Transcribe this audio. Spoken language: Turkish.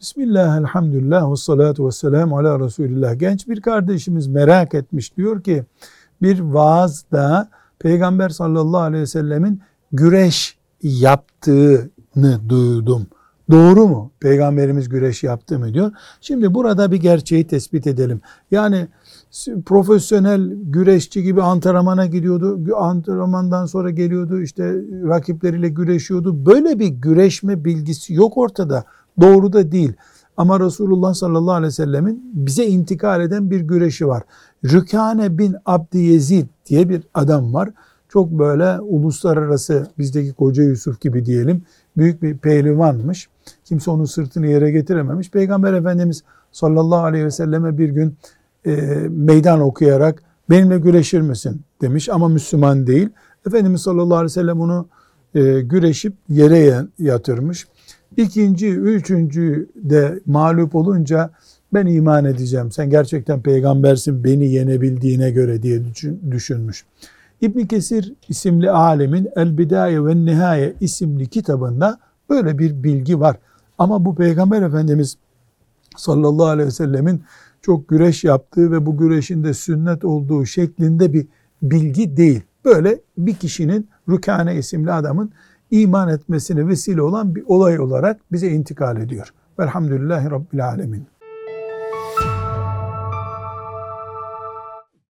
Bismillah, elhamdülillah, ve salatu ve selamu ala Resulillah. Genç bir kardeşimiz merak etmiş. Diyor ki bir vaazda Peygamber sallallahu aleyhi ve sellemin güreş yaptığını duydum. Doğru mu? Peygamberimiz güreş yaptı mı diyor. Şimdi burada bir gerçeği tespit edelim. Yani profesyonel güreşçi gibi antrenmana gidiyordu. Antrenmandan sonra geliyordu işte rakipleriyle güreşiyordu. Böyle bir güreşme bilgisi yok ortada. Doğru da değil. Ama Resulullah sallallahu aleyhi ve sellemin bize intikal eden bir güreşi var. Rükane bin Abdi Yezid diye bir adam var. Çok böyle uluslararası bizdeki Koca Yusuf gibi diyelim büyük bir pehlivanmış. Kimse onun sırtını yere getirememiş. Peygamber Efendimiz sallallahu aleyhi ve selleme bir gün e, meydan okuyarak benimle güreşir misin demiş ama Müslüman değil. Efendimiz sallallahu aleyhi ve sellem onu e, güreşip yere yatırmış. İkinci, üçüncü de mağlup olunca ben iman edeceğim. Sen gerçekten peygambersin beni yenebildiğine göre diye düşünmüş. İbn Kesir isimli alemin El Bidaye ve Nihaye isimli kitabında böyle bir bilgi var. Ama bu peygamber efendimiz sallallahu aleyhi ve sellemin çok güreş yaptığı ve bu güreşin de sünnet olduğu şeklinde bir bilgi değil. Böyle bir kişinin Rükane isimli adamın iman etmesine vesile olan bir olay olarak bize intikal ediyor. Velhamdülillahi Rabbil Alemin.